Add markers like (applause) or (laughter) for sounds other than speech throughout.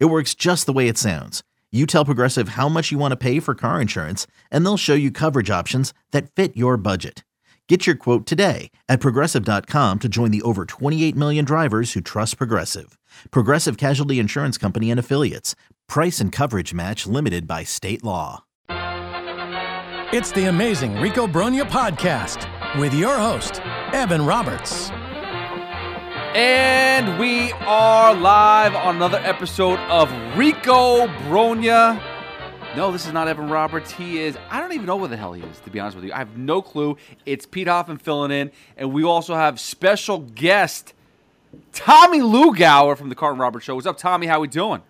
It works just the way it sounds. You tell Progressive how much you want to pay for car insurance, and they'll show you coverage options that fit your budget. Get your quote today at progressive.com to join the over 28 million drivers who trust Progressive. Progressive Casualty Insurance Company and Affiliates. Price and coverage match limited by state law. It's the amazing Rico Brogna podcast with your host, Evan Roberts. And we are live on another episode of Rico Brogna. No, this is not Evan Roberts. He is, I don't even know where the hell he is, to be honest with you. I have no clue. It's Pete Hoffman filling in. And we also have special guest Tommy Lugauer from the Carton Roberts Show. What's up, Tommy? How we doing?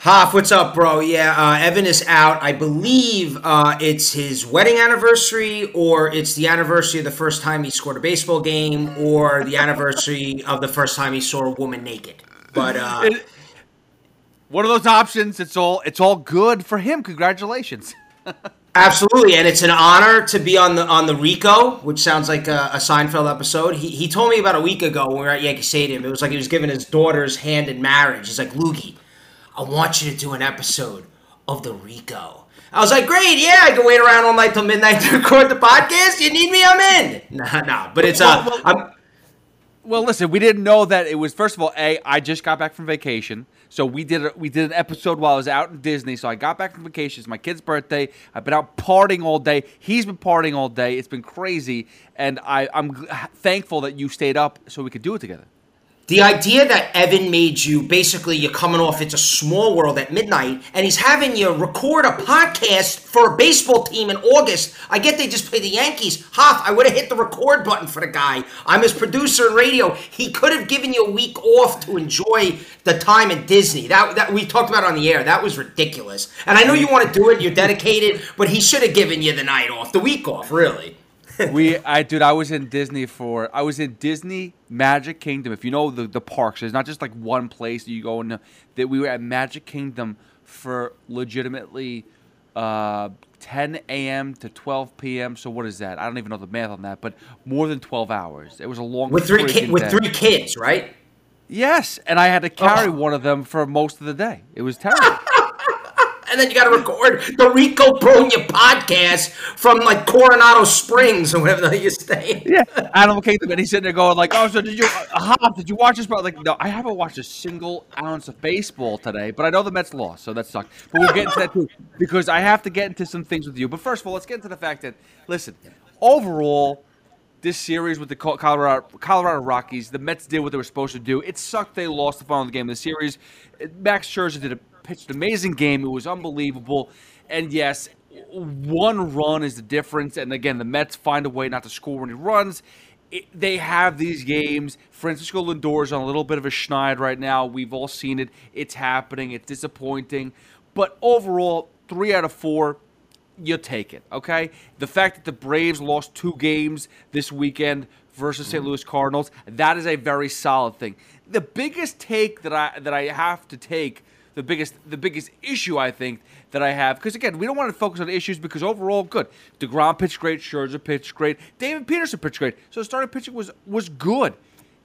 Hoff, what's up, bro? Yeah, uh, Evan is out. I believe uh, it's his wedding anniversary, or it's the anniversary of the first time he scored a baseball game, or the anniversary of the first time he saw a woman naked. But uh, It- one of those options. It's all it's all good for him. Congratulations. (laughs) absolutely, and it's an honor to be on the on the Rico, which sounds like a, a Seinfeld episode. He, he told me about a week ago when we were at Yankee Stadium. It was like he was giving his daughter's hand in marriage. He's like, Loogie, I want you to do an episode of the Rico. I was like, great, yeah, I can wait around all night till midnight to (laughs) record the podcast. You need me, I'm in. Nah, nah, but it's uh, Well, well- Well, listen, we didn't know that it was. First of all, a I just got back from vacation, so we did a, we did an episode while I was out in Disney. So I got back from vacation. It's my kid's birthday. I've been out partying all day. He's been partying all day. It's been crazy, and I I'm thankful that you stayed up so we could do it together. The idea that Evan made you basically you're coming off It's a Small World at midnight and he's having you record a podcast for a baseball team in August. I get they just play the Yankees. Hoff, I would have hit the record button for the guy. I'm his producer in radio. He could have given you a week off to enjoy the time at Disney. That that we talked about on the air. That was ridiculous. And I know you want to do it, you're dedicated, but he should have given you the night off, the week off, really. We I dude, I was in Disney for I was in Disney Magic Kingdom. If you know the the parks, there's not just like one place that you go in. That we were at Magic Kingdom for legitimately uh, 10 a.m. to 12 p.m. So what is that? I don't even know the math on that, but more than 12 hours. It was a long With three ki- with day. three kids, right? Yes, and I had to carry Oh. one of them for most of the day. It was terrible. (laughs) And then you got to record the Rico Brogna podcast from like Coronado Springs or whatever you stay. (laughs) yeah, Animal Kingdom, and he's sitting there going like, "Oh, so did you, uh, Hop? Did you watch this?" But like, no, I haven't watched a single ounce of baseball today. But I know the Mets lost, so that sucks. But we'll get into that too because I have to get into some things with you. But first of all, let's get into the fact that listen, overall, this series with the Colorado Colorado Rockies, the Mets did what they were supposed to do. It sucked they lost the final game of the series. Max Scherzer did a pitched an amazing game. It was unbelievable. And yes, one run is the difference. And again, the Mets find a way not to score any runs. It, they have these games. Francisco Lindor is on a little bit of a schneid right now. We've all seen it. It's happening. It's disappointing. But overall, three out of four, you take it, okay? The fact that the Braves lost two games this weekend versus St. Mm-hmm. Louis Cardinals, that is a very solid thing. The biggest take that I that I have to take, the biggest the biggest issue I think that I have, because again, we don't want to focus on issues because overall, good. DeGrom pitched great, Scherzer pitched great, David Peterson pitched great. So starting pitching was was good.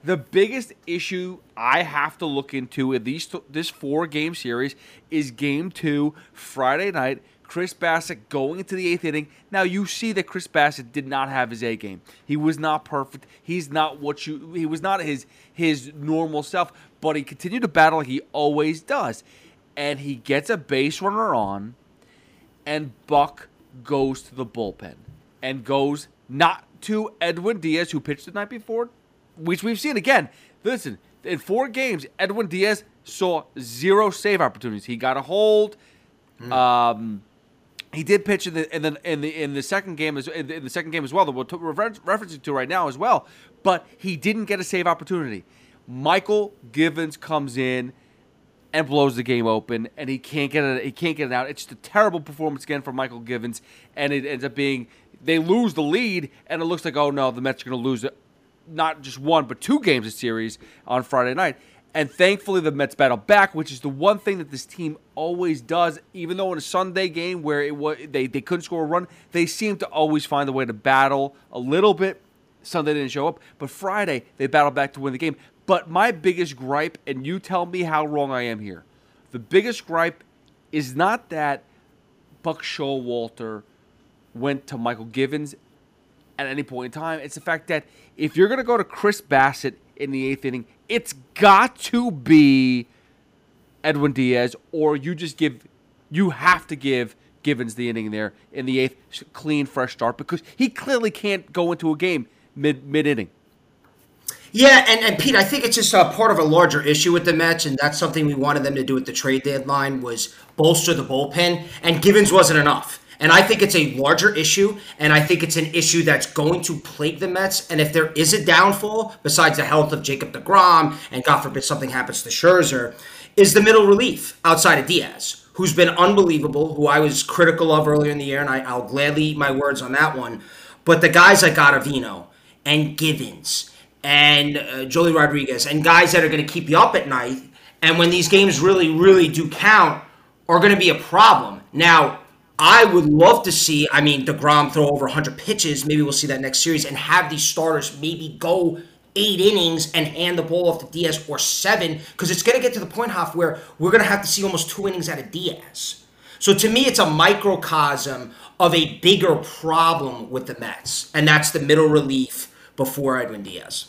The biggest issue I have to look into in these this four game series is game two, Friday night. Chris Bassitt going into the eighth inning. Now you see that Chris Bassitt did not have his A game. He was not perfect. He's not what you. He was not his his normal self. But he continued to battle like he always does, and he gets a base runner on, and Buck goes to the bullpen and goes not to Edwin Diaz, who pitched the night before, which we've seen again. Listen, in four games, Edwin Diaz saw zero save opportunities. He got a hold. Um, he did pitch in the in the in the in the second game as in the, second game as well. That we're t- refer- referencing to right now as well. But he didn't get a save opportunity. Mychal Givens comes in, and blows the game open, and he can't get it. He can't get it out. It's just a terrible performance again from Mychal Givens, and it ends up being they lose the lead, and it looks like oh no, the Mets are going to lose not just one but two games of series on Friday night. And thankfully, the Mets battle back, which is the one thing that this team always does. Even though in a Sunday game where it was they, they couldn't score a run, they seem to always find a way to battle a little bit. Sunday didn't show up, but Friday they battled back to win the game. But my biggest gripe, and you tell me how wrong I am here, the biggest gripe is not that Buck Showalter went to Mychal Givens at any point in time. It's the fact that if you're going to go to Chris Bassitt in the eighth inning, it's got to be Edwin Diaz, or you just give, you have to give Givens the inning there in the eighth, clean, fresh start, because he clearly can't go into a game mid mid inning. Yeah, and, and Pete, I think it's just a part of a larger issue with the Mets, and that's something we wanted them to do at the trade deadline was bolster the bullpen, and Givens wasn't enough. And I think it's a larger issue, and I think it's an issue that's going to plague the Mets. And if there is a downfall, besides the health of Jacob DeGrom, and God forbid something happens to Scherzer, is the middle relief outside of Diaz, who's been unbelievable, who I was critical of earlier in the year, and I, will gladly eat my words on that one. But the guys like Ottavino and Givens and uh, Joely Rodriguez and guys that are going to keep you up at night, and when these games really, really do count, are going to be a problem. Now, I would love to see, I mean, DeGrom throw over 100 pitches. Maybe we'll see that next series and have these starters maybe go eight innings and hand the ball off to Diaz or seven because it's going to get to the point, half where we're going to have to see almost two innings out of Diaz. So to me, it's a microcosm of a bigger problem with the Mets, and that's the middle relief before Edwin Diaz.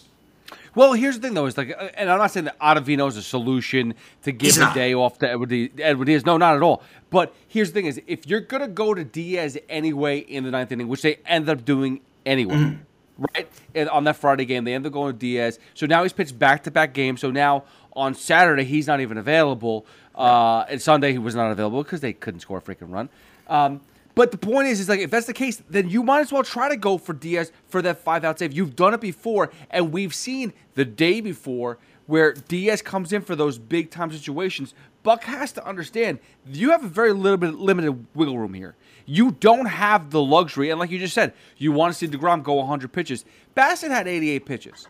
Well, here's the thing, though, is like, uh, and I'm not saying that Ottavino is a solution to give the day off to Edward, Edward Diaz. No, not at all. But here's the thing: is if you're gonna go to Diaz anyway in the ninth inning, which they end up doing anyway, mm-hmm. right? And on that Friday game, they end up going to Diaz. So now he's pitched back-to-back games. So now on Saturday he's not even available, uh, and Sunday he was not available because they couldn't score a freaking run. Um, but the point is, is like if that's the case, then you might as well try to go for Diaz for that five out save. You've done it before, and we've seen the day before where Diaz comes in for those big time situations. Buck has to understand you have a very little bit limited wiggle room here. You don't have the luxury, and like you just said, you want to see Degrom go 100 pitches. Bassitt had 88 pitches.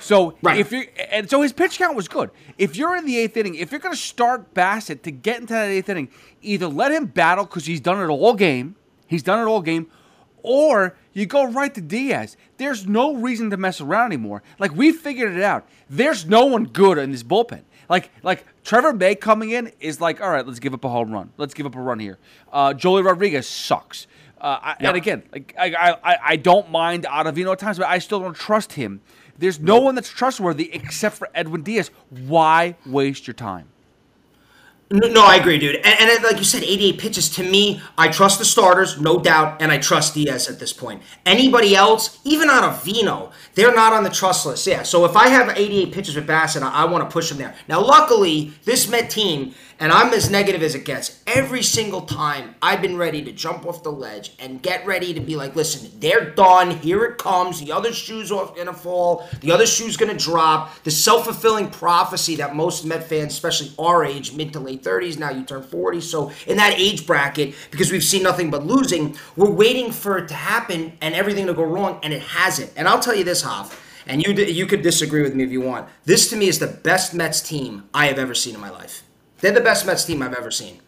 So right. if you and so his pitch count was good. If you're in the eighth inning, if you're going to start Bassitt to get into that eighth inning, either let him battle because he's done it all game, he's done it all game, or you go right to Diaz. There's no reason to mess around anymore. Like we figured it out. There's no one good in this bullpen. Like like Trevor May coming in is like, all right, let's give up a home run. Let's give up a run here. Uh, Joely Rodriguez sucks. Uh, I, yep. And again, like I, I I don't mind Ottavino at times, but I still don't trust him. There's no one that's trustworthy except for Edwin Diaz. Why waste your time? No, no, I agree, dude. And, and, like you said, 88 pitches. To me, I trust the starters, no doubt, and I trust Diaz at this point. Anybody else, even on a Vino, they're not on the trust list. Yeah. So if I have 88 pitches with Bassitt, I, I want to push them there. Now, luckily, this Met team and I'm as negative as it gets. Every single time I've been ready to jump off the ledge and get ready to be like, listen, they're done. Here it comes. The other shoe's off gonna fall. The other shoe's gonna drop. The self-fulfilling prophecy that most Met fans, especially our age, mid to late 30s, now you turn 40. So in that age bracket, because we've seen nothing but losing, we're waiting for it to happen and everything to go wrong, and it hasn't. And I'll tell you this, Hoff, and you you could disagree with me if you want. This to me is the best Mets team I have ever seen in my life. They're the best Mets team I've ever seen.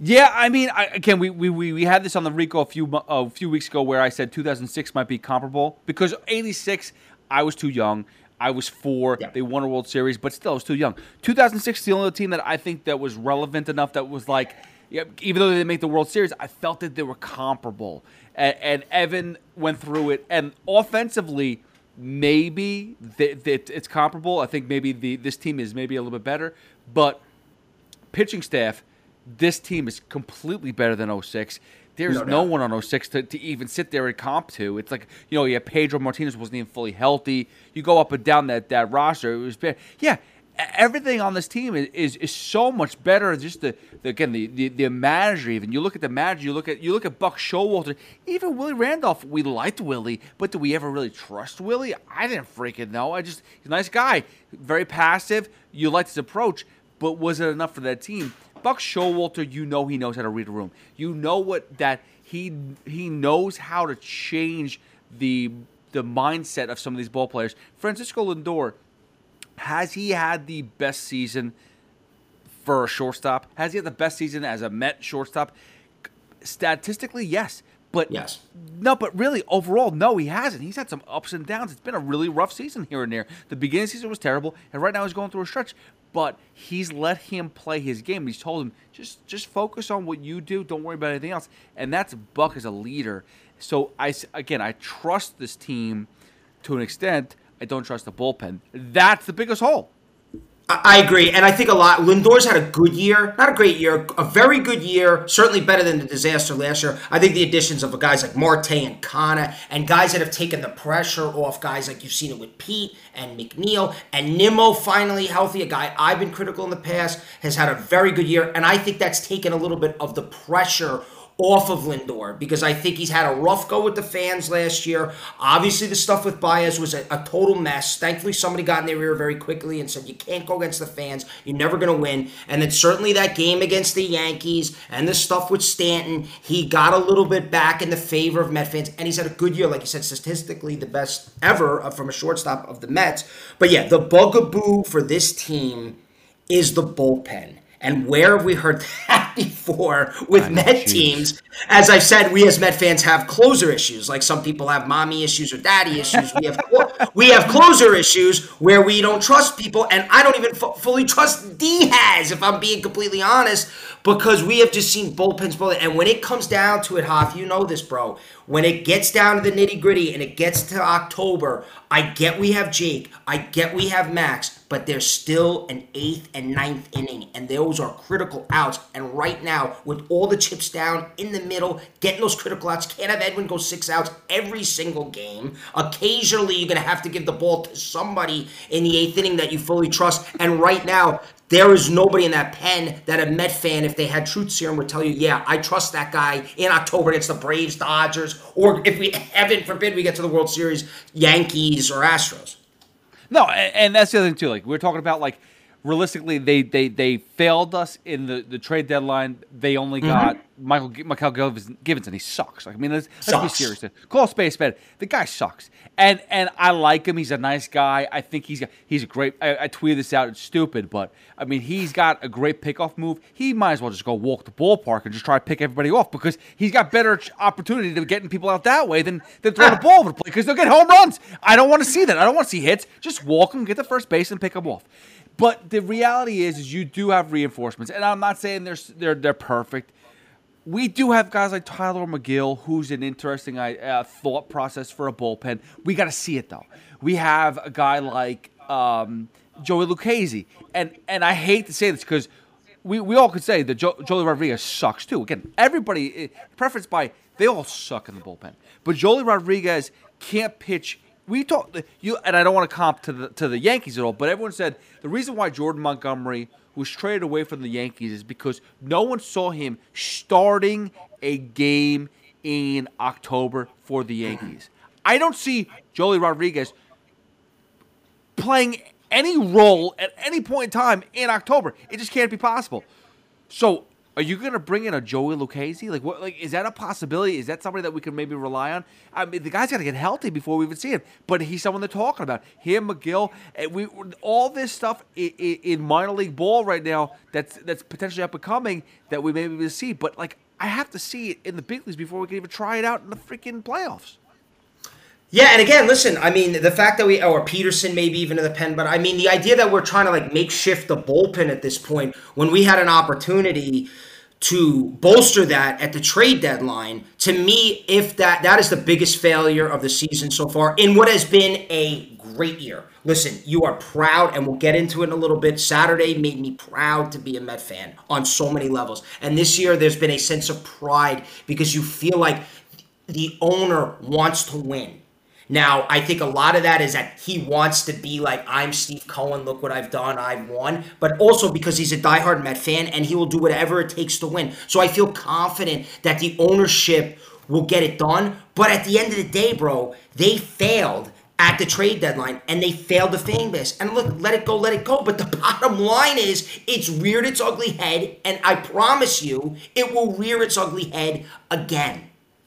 Yeah, I mean, I, again, we, we, we had this on the Rico a few a few weeks ago where I said 2006 might be comparable because 86 I was too young. I was four. Yeah. They won a World Series, but still, I was too young. 2006 is the only team that I think that was relevant enough that was like, yeah, even though they didn't make the World Series, I felt that they were comparable. And, and Evan went through it, and offensively, maybe it's comparable. I think maybe the this team is maybe a little bit better, but pitching staff, this team is completely better than 06. There's no, no one on 06 to, to even sit there and comp to. It's like, you know, yeah, Pedro Martinez wasn't even fully healthy. You go up and down that, that roster, it was bad. Yeah, everything on this team is, is, is so much better. Just the, the again the, the the manager. Even you look at the manager. You look at you look at Buck Showalter. Even Willie Randolph. We liked Willie, but do we ever really trust Willie? I didn't freaking know. I just he's a nice guy, very passive. You liked his approach. But was it enough for that team? Buck Showalter, you know he knows how to read a room. You know what that he he knows how to change the the mindset of some of these ball players. Francisco Lindor, has he had the best season for a shortstop? Has he had the best season as a Met shortstop? Statistically, yes. But yes. no, but really overall, no, he hasn't. He's had some ups and downs. It's been a really rough season here and there. The beginning of the season was terrible, and right now he's going through a stretch. But he's let him play his game. He's told him just just focus on what you do. Don't worry about anything else. And that's Buck as a leader. So I again, I trust this team to an extent. I don't trust the bullpen. That's the biggest hole. I agree, and I think a lot. Lindor's had a good year, not a great year, a very good year. Certainly better than the disaster last year. I think the additions of guys like Marte and Canha, and guys that have taken the pressure off guys like you've seen it with Pete and McNeil and Nimmo finally healthy. A guy I've been critical in the past has had a very good year, and I think that's taken a little bit of the pressure off of Lindor because I think he's had a rough go with the fans last year. Obviously, the stuff with Baez was a, a, total mess. Thankfully, somebody got in their ear very quickly and said, You can't go against the fans. You're never going to win. And then, certainly, that game against the Yankees and the stuff with Stanton, he got a little bit back in the favor of Met fans. And he's had a good year, like you said, statistically the best ever uh, from a shortstop of the Mets. But yeah, the bugaboo for this team is the bullpen. And where have we heard (laughs) that before with I Met teams? As I've said, we as Met fans have closer issues. Like some people have mommy issues or daddy issues. We have we have closer issues where we don't trust people, and I don't even f- fully trust Diaz, if I'm being completely honest, because we have just seen bullpens bullet. And when it comes down to it, Hoff, you know this, bro. When it gets down to the nitty gritty and it gets to October, I get we have Jake, I get we have Max, but there's still an eighth and ninth inning, and those are critical outs. And right now, with all the chips down in the middle, getting those critical outs, can't have Edwin go six outs every single game. Occasionally, you're going to have to give the ball to somebody in the eighth inning that you fully trust. And right now, there is nobody in that pen that a Met fan, if they had truth serum, would tell you, yeah, I trust that guy in October against the Braves, Dodgers, or if we, heaven forbid, we get to the World Series, Yankees or Astros. No, and, and that's the other thing too. Like we're talking about, like realistically, they they they failed us in the the trade deadline. They only mm-hmm. got Michael Mychal Givens, and he sucks. Like I mean, let's, let's be serious. Call space bad. The guy sucks, and and I like him. He's a nice guy. I think he's he's a great. I, I tweeted this out. It's stupid, but I mean, he's got a great pickoff move. He might as well just go walk the ballpark and just try to pick everybody off because he's got better opportunity to getting people out that way than than throwing the (laughs) ball over the plate because they'll get home runs. I don't want to see that. I don't want to see hits. Just walk them, get the first base, and pick them off. But the reality is, is you do have reinforcements, and I'm not saying they're they're they're perfect we do have guys like Tylor Megill, who's an interesting uh, thought process for a bullpen. We got to see it though. We have a guy like um, Joey Lucchesi, and and I hate to say this because we, we all could say that jo- Rodriguez sucks too. Again, everybody eh, preference by they all suck in the bullpen, but Joely Rodriguez can't pitch. We talked you, and I don't want to comp to the to the Yankees at all, but everyone said the reason why Jordan Montgomery was traded away from the Yankees is because no one saw him starting a game in October for the Yankees. I don't see Joely Rodriguez playing any role at any point in time in October. It just can't be possible. So are you going to bring in a Joey Lucchesi? Like, what? Like, is that a possibility? Is that somebody that we can maybe rely on? I mean, the guy's got to get healthy before we even see him. But he's someone they're talking about. Him, Megill, and we all this stuff in, in minor league ball right now that's that's potentially up and coming that we may be able to see. But like, I have to see it in the big leagues before we can even try it out in the freaking playoffs. Yeah, and again, listen, I mean, the fact that we, or Peterson maybe even in the pen, but I mean, the idea that we're trying to like make shift the bullpen at this point when we had an opportunity to bolster that at the trade deadline. To me, if that that is the biggest failure of the season so far in what has been a great year. Listen, you are proud, and we'll get into it in a little bit. Saturday made me proud to be a Met fan on so many levels. And this year, there's been a sense of pride because you feel like the owner wants to win. Now, I think a lot of that is that he wants to be like, I'm Steve Cohen, look what I've done, I've won, but also because he's a diehard Met fan and he will do whatever it takes to win. So I feel confident that the ownership will get it done. But at the end of the day, bro, they failed at the trade deadline and they failed to fan base. And look, let it go, let it go. But the bottom line is it's reared its ugly head, and I promise you it will rear its ugly head again.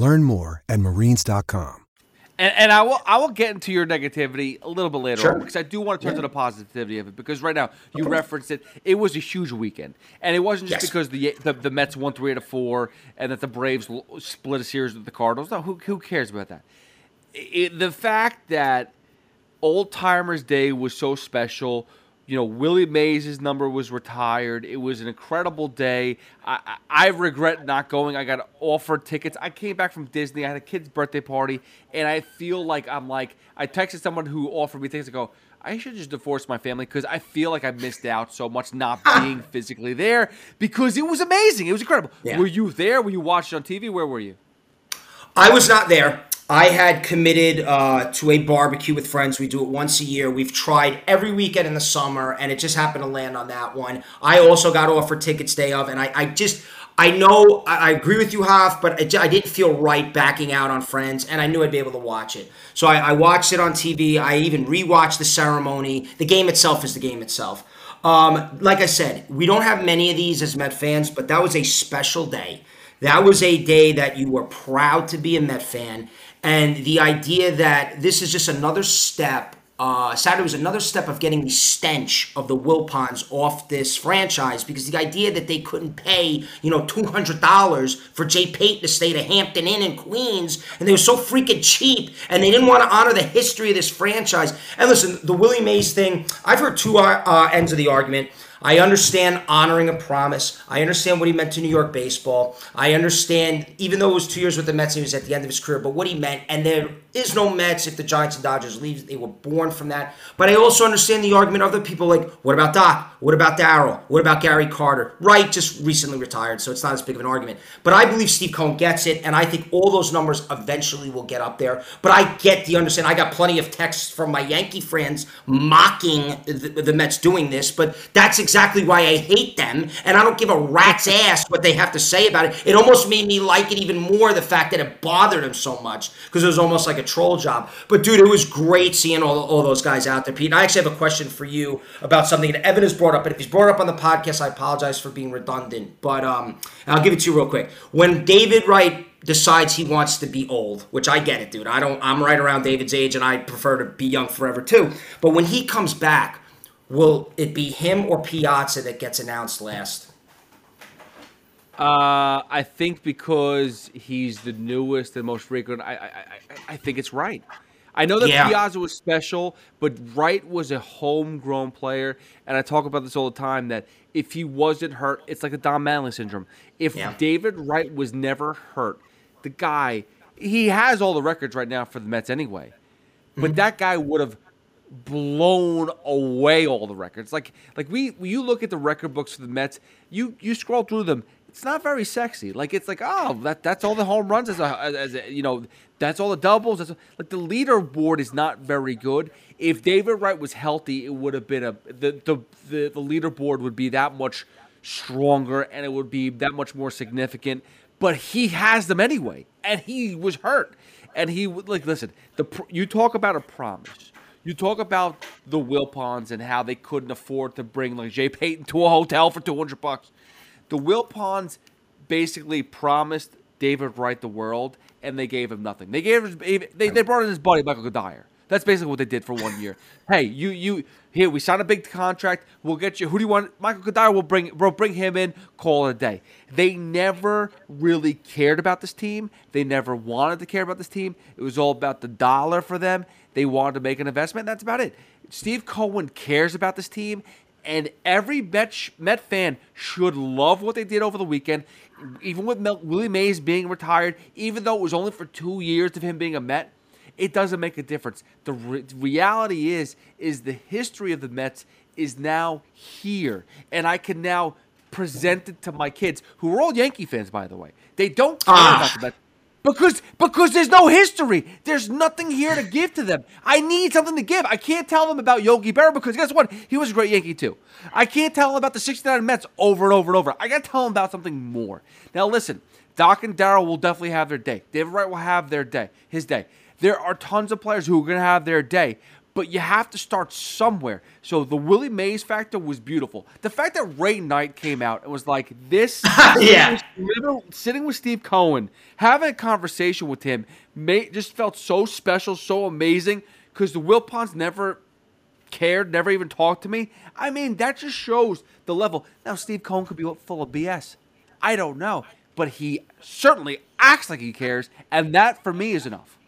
Learn more at marines.com. And, and I will I will get into your negativity a little bit later Sure. on because I do want to turn to the positivity of it because right now you referenced it. It was a huge weekend, and it wasn't just Yes. because the, the the Mets won three out of four and that the Braves split a series with the Cardinals. No, who who cares about that? It, the fact that Old Timers Day was so special. You know, Willie Mays' number was retired. It was an incredible day. I, I, I regret not going. I got offered tickets. I came back from Disney. I had a kid's birthday party, and I feel like I'm like I texted someone who offered me tickets. I go, I should just divorce my family because I feel like I missed out so much not (laughs) being physically there because it was amazing. It was incredible. Yeah. Were you there? Were you watching on TV? Where were you? I was not there. I had committed uh, to a barbecue with friends. We do it once a year. We've tried every weekend in the summer, and it just happened to land on that one. I also got offered tickets day of, and I, I just, I know, I, agree with you, Hoff, but I, I didn't feel right backing out on Friends, and I knew I'd be able to watch it. So I, I watched it on TV. I even rewatched the ceremony. The game itself is the game itself. Um, like I said, we don't have many of these as Met fans, but that was a special day. That was a day that you were proud to be a Met fan. And the idea that this is just another step, uh, Saturday was another step of getting the stench of the Wilpons off this franchise because the idea that they couldn't pay, you know, $200 for Jay Payton to stay at a Hampton Inn in Queens and they were so freaking cheap and they didn't want to honor the history of this franchise. And listen, the Willie Mays thing, I've heard two uh, uh, ends of the argument. I understand honoring a promise. I understand what he meant to New York baseball. I understand, even though it was two years with the Mets, he was at the end of his career, but what he meant. And there is no Mets if the Giants and Dodgers leave. They were born from that. But I also understand the argument of other people like, what about Doc? What about Darrell? What about Gary Carter? Right, just recently retired, so it's not as big of an argument. But I believe Steve Cohen gets it, and I think all those numbers eventually will get up there. But I get the understand. I got plenty of texts from my Yankee friends mocking the, the Mets doing this, but that's exactly why I hate them, and I don't give a rat's ass what they have to say about it. It almost made me like it even more the fact that it bothered him so much because it was almost like a troll job. But dude, it was great seeing all, all those guys out there, Pete. And I actually have a question for you about something that Evan has brought up, but if he's brought up on the podcast, I apologize for being redundant. But um, I'll give it to you real quick. When David Wright decides he wants to be old, which I get it, dude. I don't. I'm right around David's age, and I prefer to be young forever too. But when he comes back, will it be him or Piazza that gets announced last? Uh, I think because he's the newest and most frequent, I I, I, I think it's right. I know that Yeah. Piazza was special, but Wright was a homegrown player, and I talk about this all the time. That if he wasn't hurt, it's like the Don Mattingly syndrome. If Yeah. David Wright was never hurt, the guy he has all the records right now for the Mets anyway. But that guy would have blown away all the records. Like like we you look at the record books for the Mets, you you scroll through them. It's not very sexy. Like it's like oh that that's all the home runs as a, as a you know that's all the doubles. That's like the leaderboard is not very good. If David Wright was healthy, it would have been a the the the, the leaderboard would be that much stronger and it would be that much more significant. But he has them anyway, and he was hurt, and he like listen. The you talk about a promise. You talk about the Wilpons and how they couldn't afford to bring like Jay Payton to a hotel for two hundred bucks. The Wilpons basically promised David Wright the world, and they gave him nothing. They gave his, they they brought in his buddy Michael Dyer. That's basically what they did for one year. (laughs) hey, you you here we signed a big contract. We'll get you. Who do you want? Michael Cuddyer. We'll bring we'll bring him in. Call it a day. They never really cared about this team. They never wanted to care about this team. It was all about the dollar for them. They wanted to make an investment. That's about it. Steve Cohen cares about this team, and every Met, Met fan should love what they did over the weekend. Even with Mel, Willie Mays being retired, even though it was only for two years of him being a Met, it doesn't make a difference. The re- reality is, is the history of the Mets is now here, and I can now present it to my kids, who are all Yankee fans, by the way. They don't care Ah. about the Mets. Because because there's no history. There's nothing here to give to them. I need something to give. I can't tell them about Yogi Berra because guess what? He was a great Yankee too. I can't tell them about the 69 Mets over and over and over. I got to tell them about something more. Now listen, Doc and Darrell will definitely have their day. David Wright will have their day, his day. There are tons of players who are going to have their day, but you have to start somewhere. So the Willie Mays factor was beautiful. The fact that Ray Knight came out and was like, "This, (laughs) Yeah. Sitting with Steve Cohen, having a conversation with him, made, just felt so special, so amazing. Because the Wilpons never cared, never even talked to me. I mean, that just shows the level. Now, Steve Cohen could be full of BS. I don't know, but he certainly acts like he cares, and that for me is enough.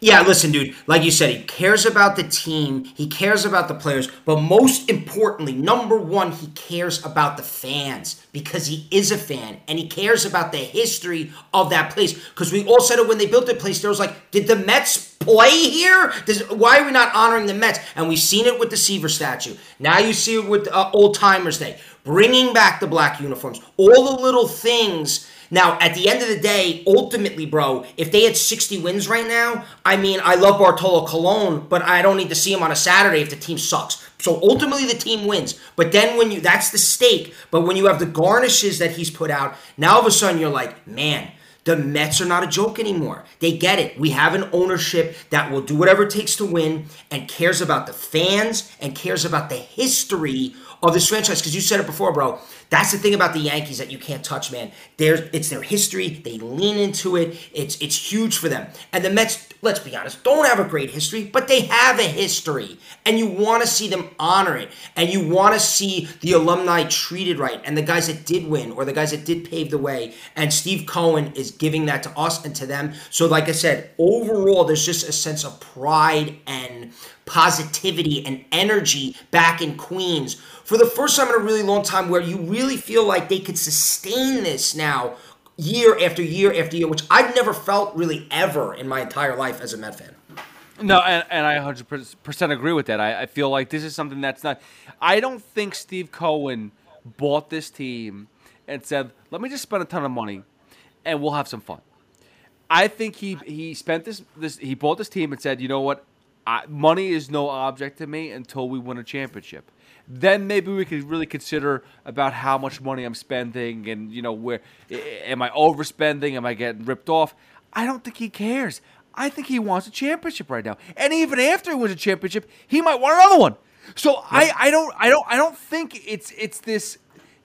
Yeah, listen, dude. Like you said, he cares about the team. He cares about the players. But most importantly, number one, he cares about the fans because he is a fan and he cares about the history of that place. Because we all said it when they built the place. There was like, did the Mets play here? Does, why are we not honoring the Mets? And we've seen it with the Seaver statue. Now you see it with uh, Old Timers Day, bringing back the black uniforms. All the little things. Now, at the end of the day, ultimately, bro, if they had 60 wins right now, I mean, I love Bartolo Colon, but I don't need to see him on a Saturday if the team sucks. So ultimately, the team wins. But then when you, that's the stake. But when you have the garnishes that he's put out, now all of a sudden you're like, man, the Mets are not a joke anymore. They get it. We have an ownership that will do whatever it takes to win and cares about the fans and cares about the history of this franchise. Because you said it before, bro. That's the thing about the Yankees that you can't touch, man. There's, it's their history. They lean into it. It's it's huge for them. And the Mets, let's be honest, don't have a great history, but they have a history. And you want to see them honor it. And you want to see the alumni treated right. And the guys that did win or the guys that did pave the way. And Steve Cohen is giving that to us and to them. So, like I said, overall, there's just a sense of pride and positivity and energy back in Queens for the first time in a really long time where you really feel like they could sustain this now year after year after year, which I've never felt really ever in my entire life as a Met fan. No, and, and I 100% agree with that. I, I feel like this is something that's not. I don't think Steve Cohen bought this team and said, let me just spend a ton of money and we'll have some fun. I think he he spent this this he bought this team and said, you know what, I, money is no object to me until we win a championship. Then maybe we could really consider about how much money I'm spending and you know where am I overspending? Am I getting ripped off? I don't think he cares. I think he wants a championship right now, and even after he wins a championship, he might want another one. So I, I don't I don't I don't think it's it's this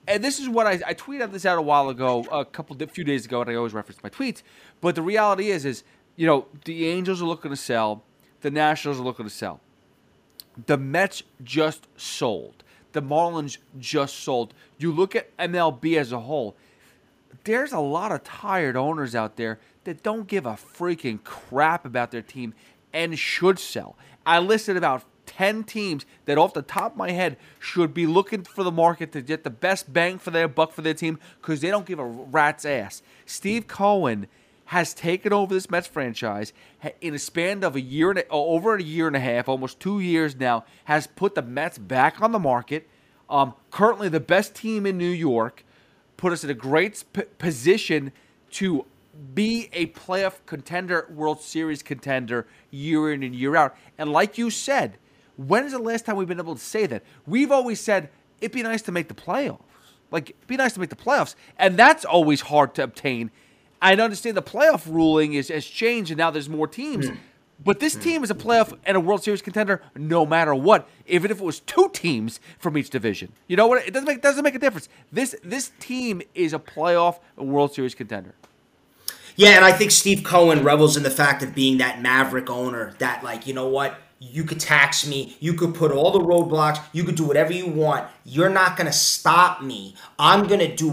and this is what I, I tweeted this out a while ago, a couple, a few days ago, and I always reference my tweets. But the reality is, is you know, the Angels are looking to sell, the Nationals are looking to sell, the Mets just sold, the Marlins just sold. You look at MLB as a whole, there's a lot of tired owners out there that don't give a freaking crap about their team and should sell. I listed about 10 teams that off the top of my head should be looking for the market to get the best bang for their buck for their team because they don't give a rat's ass. Steve Cohen has taken over this Mets franchise in a span of a year and a, over a year and a half, almost two years now, has put the Mets back on the market. Um, currently the best team in New York, put us in a great p- position to be a playoff contender, World Series contender year in and year out. And like you said, when is the last time we've been able to say that? We've always said it'd be nice to make the playoffs. Like, it'd be nice to make the playoffs. And that's always hard to obtain. I understand the playoff ruling is, has changed and now there's more teams. Hmm. But this hmm. team is a playoff and a World Series contender no matter what, even if it was two teams from each division. You know what? It doesn't make doesn't make a difference. This this team is a playoff and World Series contender. Yeah, and I think Steve Cohen revels in the fact of being that maverick owner that, like, you know what? You could tax me. You could put all the roadblocks. You could do whatever you want. You're not going to stop me. I'm going to do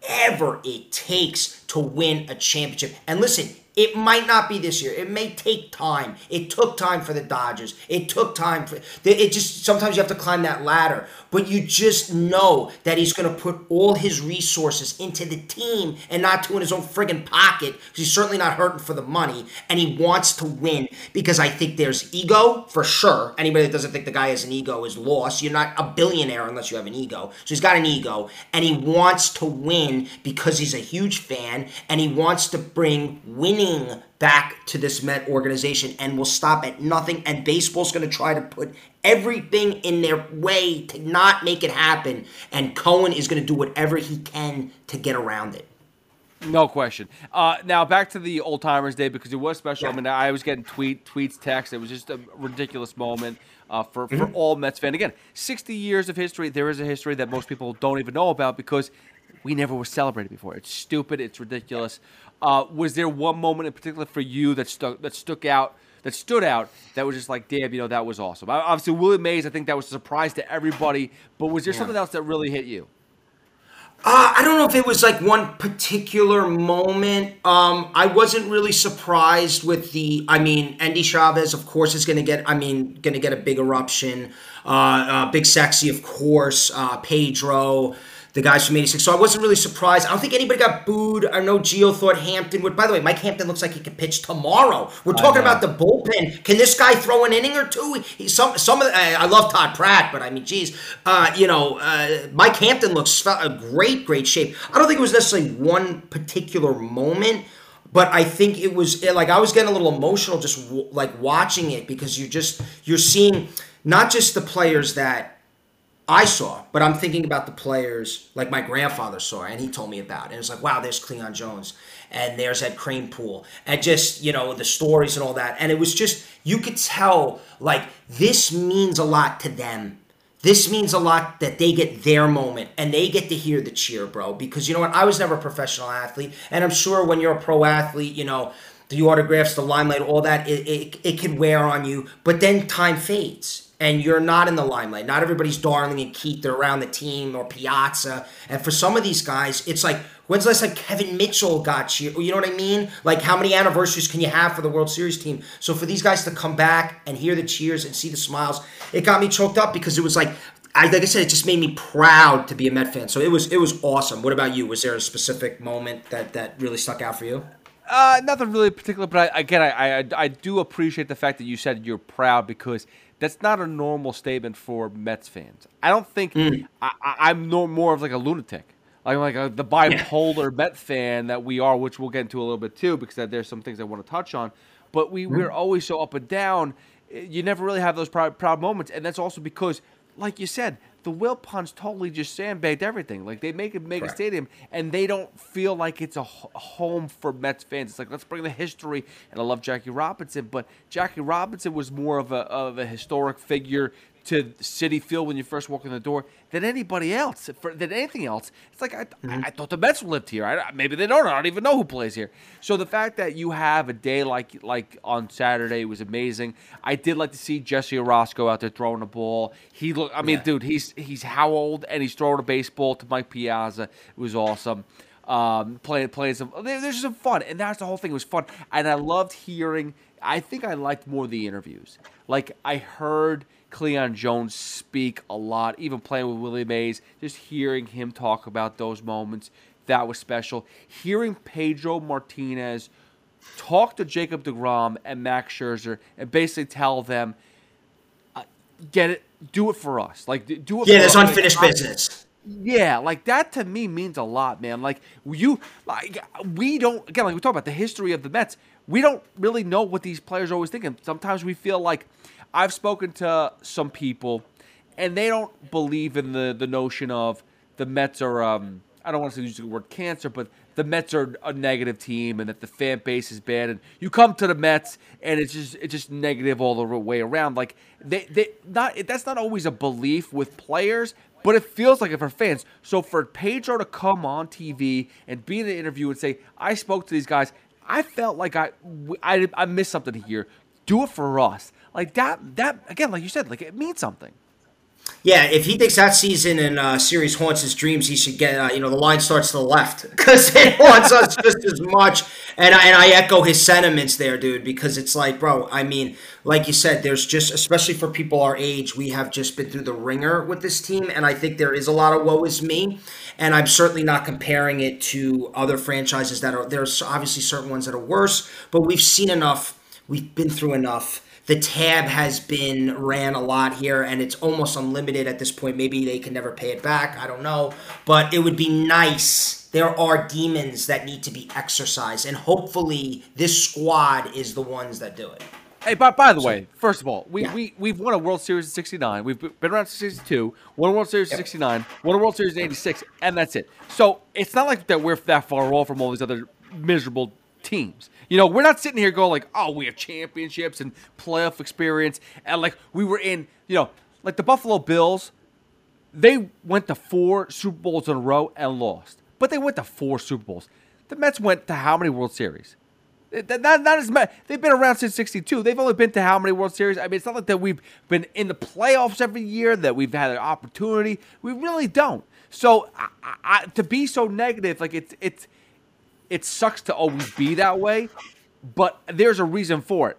whatever it takes to win a championship. And listen, it might not be this year. It may take time. It took time for the Dodgers. It took time for it. Just sometimes you have to climb that ladder, but you just know that he's going to put all his resources into the team and not to in his own friggin' pocket he's certainly not hurting for the money and he wants to win because I think there's ego for sure. Anybody that doesn't think the guy has an ego is lost. You're not a billionaire unless you have an ego. So he's got an ego and he wants to win because he's a huge fan and he wants to bring winning back to this Met organization and will stop at nothing. And baseball's going to try to put everything in their way to not make it happen. And Cohen is going to do whatever he can to get around it. No question. Uh, now back to the old timers day because it was special. Yeah. I mean, I was getting tweet, tweets, texts. It was just a ridiculous moment uh, for mm-hmm. for all Mets fans. Again, 60 years of history. There is a history that most people don't even know about because we never were celebrated before. It's stupid. It's ridiculous. Uh, was there one moment in particular for you that stuck that stuck out? That stood out. That was just like, damn, you know, that was awesome. Obviously, Willie Mays. I think that was a surprise to everybody. But was there yeah. something else that really hit you? Uh, I don't know if it was like one particular moment. Um, I wasn't really surprised with the. I mean, Endy Chavez, of course, is going to get. I mean, going to get a big eruption. Uh, uh, big sexy, of course. Uh, Pedro the guys from 86. So I wasn't really surprised. I don't think anybody got booed. I know Geo thought Hampton would. By the way, Mike Hampton looks like he could pitch tomorrow. We're talking about the bullpen. Can this guy throw an inning or two? He, some some of the, I love Todd Pratt, but I mean, geez, uh, you know, uh, Mike Hampton looks a great, great shape. I don't think it was necessarily one particular moment. But I think it was like I was getting a little emotional just w- like watching it because you just you're seeing not just the players that I saw, but I'm thinking about the players like my grandfather saw, and he told me about. It. And it's like, wow, there's Cleon Jones, and there's Ed Kranepool, and just you know the stories and all that. And it was just you could tell like this means a lot to them. This means a lot that they get their moment and they get to hear the cheer, bro. Because you know what, I was never a professional athlete, and I'm sure when you're a pro athlete, you know the autographs, the limelight, all that, it, it, it can wear on you. But then time fades and you're not in the limelight. Not everybody's Darling and Keith. They're around the team or Piazza. And for some of these guys, it's like, when's the last time Kevin Mitchell got you? You know what I mean? Like, how many anniversaries can you have for the World Series team? So for these guys to come back and hear the cheers and see the smiles, it got me choked up because it was like, I, like I said, it just made me proud to be a Met fan. So it was it was awesome. What about you? Was there a specific moment that that really stuck out for you? Uh, nothing really particular, but I, again, I, I I do appreciate the fact that you said you're proud because that's not a normal statement for Mets fans. I don't think mm. I, am no, more of like a lunatic. Like like a, the bipolar yeah. Met fan that we are, which we'll get into a little bit too, because there's some things I want to touch on. But we, mm. we're always so up and down. You never really have those proud, proud moments, and that's also because, like you said, the Wilpons totally just sandbagged everything. Like they make it make a stadium, and they don't feel like it's a home for Mets fans. It's like let's bring the history. And I love Jackie Robinson, but Jackie Robinson was more of a of a historic figure to Citi Field when you first walk in the door than anybody else, for, than anything else. It's like I, mm-hmm. I, thought the Mets lived here. I, maybe they don't. I don't even know who plays here. So the fact that you have a day like like on Saturday was amazing. I did like to see Jesse Orosco out there throwing the ball. He look. I mean, yeah. dude, he's he's how old and he's throwing a baseball to Mike Piazza. It was awesome. Um, playing playing some. There's some fun, and that's the whole thing. It was fun, and I loved hearing. I think I liked more the interviews. Like I heard Cleon Jones speak a lot, even playing with Willie Mays, just hearing him talk about those moments, that was special. Hearing Pedro Martinez talk to Jacob DeGrom and Max Scherzer and basically tell them, uh, get it, do it for us. Like, do it Yeah, there's unfinished like, business. Yeah, like that to me means a lot, man. Like you, like we don't again, like we talk about the history of the Mets. We don't really know what these players are always thinking. Sometimes we feel like I've spoken to some people, and they don't believe in the the notion of the Mets are. Um, I don't want to use the word cancer, but the Mets are a negative team, and that the fan base is bad. And you come to the Mets, and it's just it's just negative all the way around. Like they they not that's not always a belief with players, but it feels like it for fans. So for Pedro to come on TV and be in an interview and say, "I spoke to these guys," I felt like I, I, I missed something here. Do it for us. Like that, that again, like you said, like it means something. Yeah, if he thinks that season and uh, series haunts his dreams, he should get. Uh, you know, the line starts to the left (laughs) because it haunts us just as much. And I, and I echo his sentiments there, dude. Because it's like, bro. I mean, like you said, there's just, especially for people our age, we have just been through the ringer with this team, and I think there is a lot of woe is me. And I'm certainly not comparing it to other franchises that are. There's obviously certain ones that are worse, but we've seen enough. We've been through enough. The tab has been ran a lot here and it's almost unlimited at this point. Maybe they can never pay it back. I don't know. But it would be nice. There are demons that need to be exercised and hopefully this squad is the ones that do it. Hey, by, by the way, first of all, we, yeah. we, we've won a World Series in 69. We've been around 62, won a World Series in 69, won a World Series in 86, and that's it. So it's not like that we're that far off from all these other miserable teams. You know, we're not sitting here going like, oh, we have championships and playoff experience, and like we were in, you know, like the Buffalo Bills. They went to four Super Bowls in a row and lost, but they went to four Super Bowls. The Mets went to how many World Series? Not, not as much. They've been around since '62. They've only been to how many World Series? I mean, it's not like that we've been in the playoffs every year. That we've had an opportunity. We really don't. So I, I, to be so negative, like it's it's it sucks to always be that way, but there's a reason for it.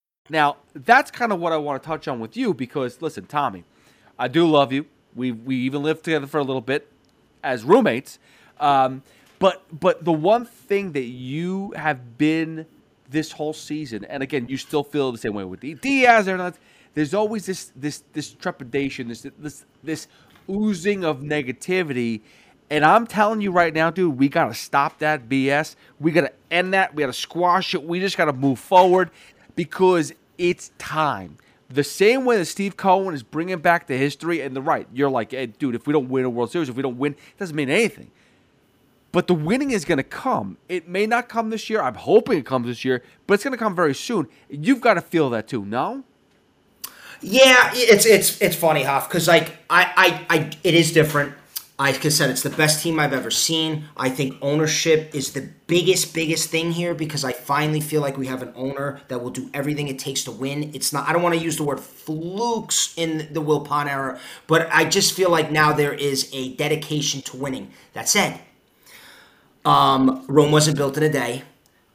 Now, that's kind of what I want to touch on with you because, listen, Tommy, I do love you. We we even lived together for a little bit as roommates. Um, but but the one thing that you have been this whole season, and again, you still feel the same way with Diaz or not. There's always this this this trepidation, this this this oozing of negativity. And I'm telling you right now, dude, we got to stop that BS. We got to end that. We got to squash it. We just got to move forward because it's time. The same way that Steve Cohen is bringing back the history, and the right, you're like, hey, dude, if we don't win a World Series, if we don't win, it doesn't mean anything. But the winning is going to come. It may not come this year. I'm hoping it comes this year, but it's going to come very soon. You've got to feel that too, no? Yeah, it's it's it's funny, Hoff, because like I, I I it is different. I said, it's the best team I've ever seen. I think ownership is the biggest, biggest thing here because I finally feel like we have an owner that will do everything it takes to win. It's not, I don't want to use the word flukes in the Wilpon era, but I just feel like now there is a dedication to winning. That said, um, Rome wasn't built in a day.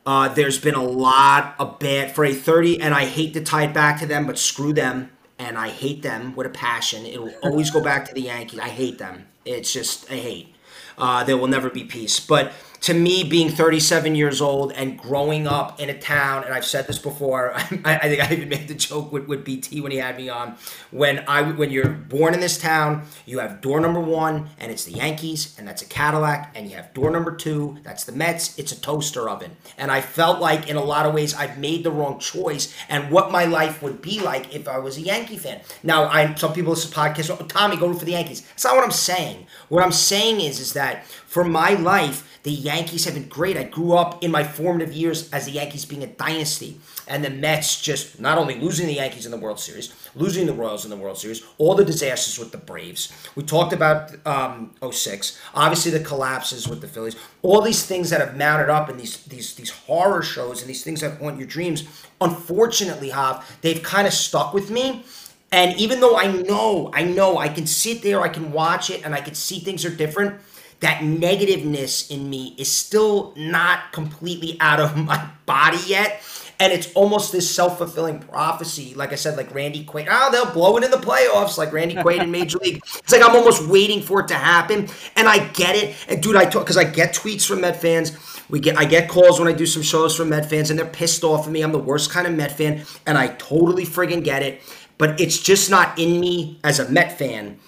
Uh, there's been a lot of bad for a 30, and I hate to tie it back to them, but screw them. And I hate them with a passion. It will always go back to the Yankees. I hate them. It's just a hate. Uh, there will never be peace. But to me, being 37 years old and growing up in a town, and I've said this before, (laughs) I, I think I even made the joke with, with BT when he had me on. When I when you're born in this town, you have door number one, and it's the Yankees, and that's a Cadillac, and you have door number two, that's the Mets, it's a toaster oven. And I felt like in a lot of ways I've made the wrong choice, and what my life would be like if I was a Yankee fan. Now, I some people listen to podcasts, oh, Tommy, go for the Yankees. That's not what I'm saying. What I'm saying is, is that for my life the Yankees have been great. I grew up in my formative years as the Yankees being a dynasty, and the Mets just not only losing the Yankees in the World Series, losing the Royals in the World Series, all the disasters with the Braves. We talked about um, 06, obviously the collapses with the Phillies, all these things that have mounted up in these these these horror shows and these things that haunt your dreams. Unfortunately, Hoff, they've kind of stuck with me. And even though I know, I know I can sit there, I can watch it, and I can see things are different that negativeness in me is still not completely out of (laughs) my body yet. And it's almost this self fulfilling prophecy. Like I said, like Randy Quaid, oh, they'll blow it in the playoffs, like Randy Quaid in Major League. (laughs) It's like I'm almost waiting for it to happen. And I get it. And dude, I talk because I get tweets from Met fans. We get I get calls when I do some shows from Met fans, and they're pissed off at me. I'm the worst kind of Met fan, and I totally friggin' get it. But it's just not in me as a Met fan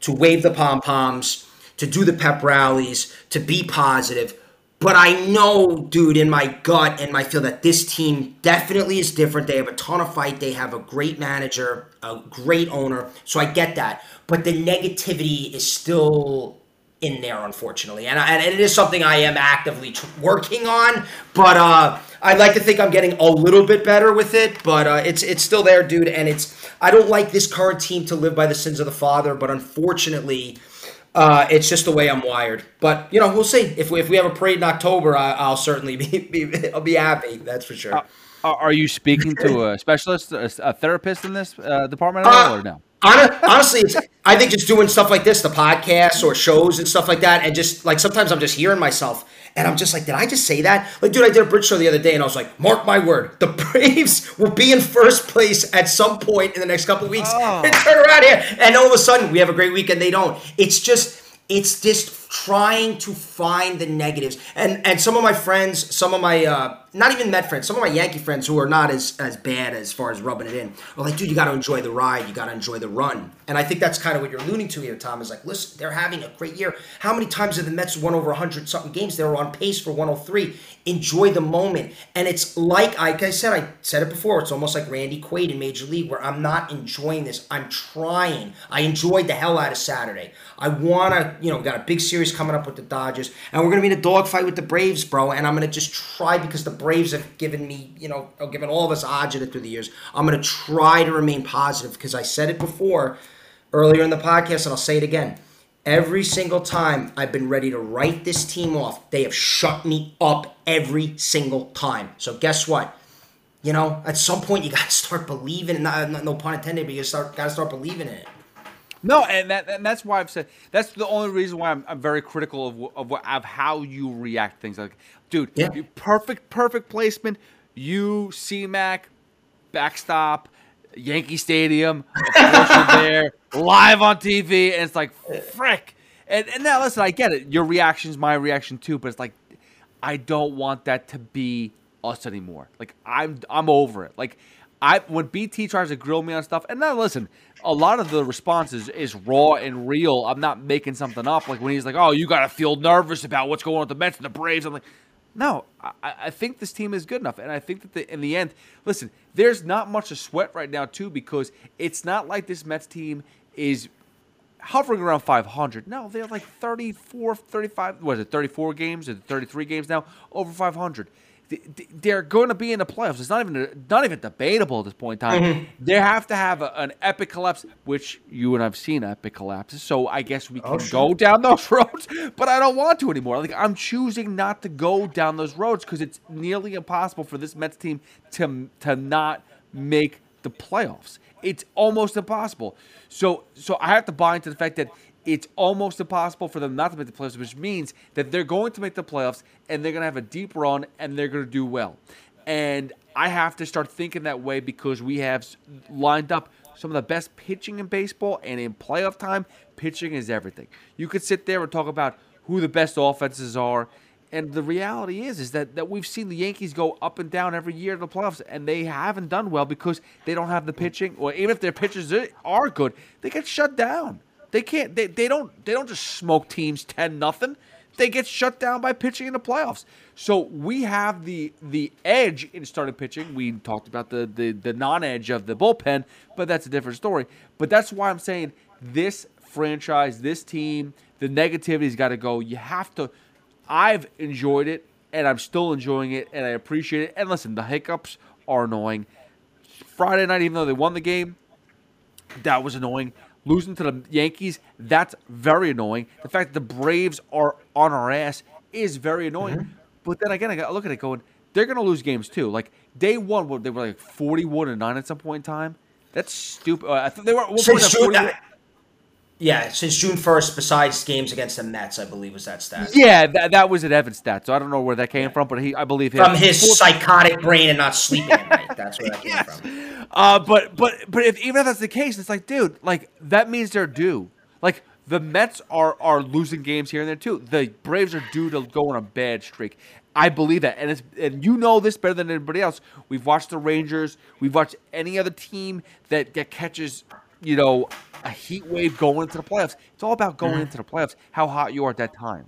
to wave the pom poms to do the pep rallies, to be positive. But I know, dude, in my gut and my feel that this team definitely is different. They have a ton of fight. They have a great manager, a great owner. So I get that. But the negativity is still in there, unfortunately. And, and it is something I am actively working on. But uh, I'd like to think I'm getting a little bit better with it. But uh, it's it's still there, dude. And it's I don't like this current team to live by the sins of the father. But unfortunately, uh, it's just the way I'm wired. But you know, we'll see. If we, if we have a parade in October, I, will certainly be, be I'll be happy. That's for sure. Uh, are you speaking to (laughs) a specialist, a, a therapist in this uh, department at all, or no? honestly, it's, I think just doing stuff like this, the podcasts or shows and stuff like that, and just like sometimes I'm just hearing myself, and I'm just like, did I just say that? Like, dude, I did a bridge show the other day, and I was like, mark my word, the (laughs) Braves will be in first place at some point in the next couple of weeks, oh. and turn around here, and all of a sudden we have a great week, and they don't. It's just it's just trying to find the negatives. And and some of my friends, some of my uh, not even Met friends, some of my Yankee friends who are not as as bad as far as rubbing it in are like, dude, you got to enjoy the ride, you got to enjoy the run. And I think that's kind of what you're alluding to here, Tom. Is like, listen, they're having a great year. How many times have the Mets won over 100 something games? They were on pace for 103. Enjoy the moment. And it's like, like I said, I said it before. It's almost like Randy Quaid in Major League, where I'm not enjoying this. I'm trying. I enjoyed the hell out of Saturday. I want to, you know, got a big series coming up with the Dodgers, and we're gonna be in a dogfight with the Braves, bro. And I'm gonna just try because the Braves have given me, you know, given all of us agita through the years. I'm gonna try to remain positive because I said it before earlier in the podcast, and I'll say it again. Every single time I've been ready to write this team off, they have shut me up every single time. So guess what? You know, at some point you got to start believing. Not, no pun intended, but you start got to start believing in it. No, and that and that's why I've said that's the only reason why I'm, I'm very critical of of, what, of how you react things. Like, dude, yeah. perfect perfect placement. You C-Mac, backstop, Yankee Stadium, of course you're (laughs) there, live on TV, and it's like frick. And and now listen, I get it. Your reaction is my reaction too, but it's like I don't want that to be us anymore. Like I'm I'm over it. Like I when BT tries to grill me on stuff, and now listen, a lot of the responses is raw and real. I'm not making something up. Like when he's like, "Oh, you got to feel nervous about what's going on with the Mets and the Braves." I'm like, no, I, I think this team is good enough, and I think that the, in the end, listen, there's not much to sweat right now too because it's not like this Mets team is hovering around 500. No, they're like 34, 35. Was it 34 games or 33 games now? Over 500 they're going to be in the playoffs. It's not even not even debatable at this point in time. Mm-hmm. They have to have a, an epic collapse, which you and I've seen epic collapses. So I guess we oh, can oh, go down those (laughs) roads, but I don't want to anymore. Like I'm choosing not to go down those roads because it's nearly impossible for this Mets team to to not make the playoffs. It's almost impossible. So so I have to buy into the fact that it's almost impossible for them not to make the playoffs, which means that they're going to make the playoffs and they're going to have a deep run and they're going to do well. And I have to start thinking that way because we have lined up some of the best pitching in baseball, and in playoff time, pitching is everything. You could sit there and talk about who the best offenses are, and the reality is is that, that we've seen the Yankees go up and down every year in the playoffs, and they haven't done well because they don't have the pitching, or even if their pitchers are good, they get shut down. They can't. They, they don't. They don't just smoke teams ten nothing. They get shut down by pitching in the playoffs. So we have the the edge in starting pitching. We talked about the the, the non edge of the bullpen, but that's a different story. But that's why I'm saying this franchise, this team, the negativity's got to go. You have to. I've enjoyed it, and I'm still enjoying it, and I appreciate it. And listen, the hiccups are annoying. Friday night, even though they won the game, that was annoying. Losing to the Yankees, that's very annoying. The fact that the Braves are on our ass is very annoying. Mm-hmm. But then again, I got look at it going, they're going to lose games too. Like day one, they were like 41 and 9 at some point in time. That's stupid. Uh, I thought they were at Since June, yeah, since June 1st, besides games against the Mets, I believe was that stat. Yeah, that, that was an Evan stat. So I don't know where that came from, but he, I believe him. From his psychotic brain and not sleeping at night. That's where that came from. Uh, but but but if even if that's the case, it's like, dude, like that means they're due. Like the Mets are are losing games here and there too. The Braves are due to go on a bad streak. I believe that, and it's and you know this better than anybody else. We've watched the Rangers. We've watched any other team that that catches you know, a heat wave going into the playoffs. It's all about going mm-hmm. into the playoffs, how hot you are at that time.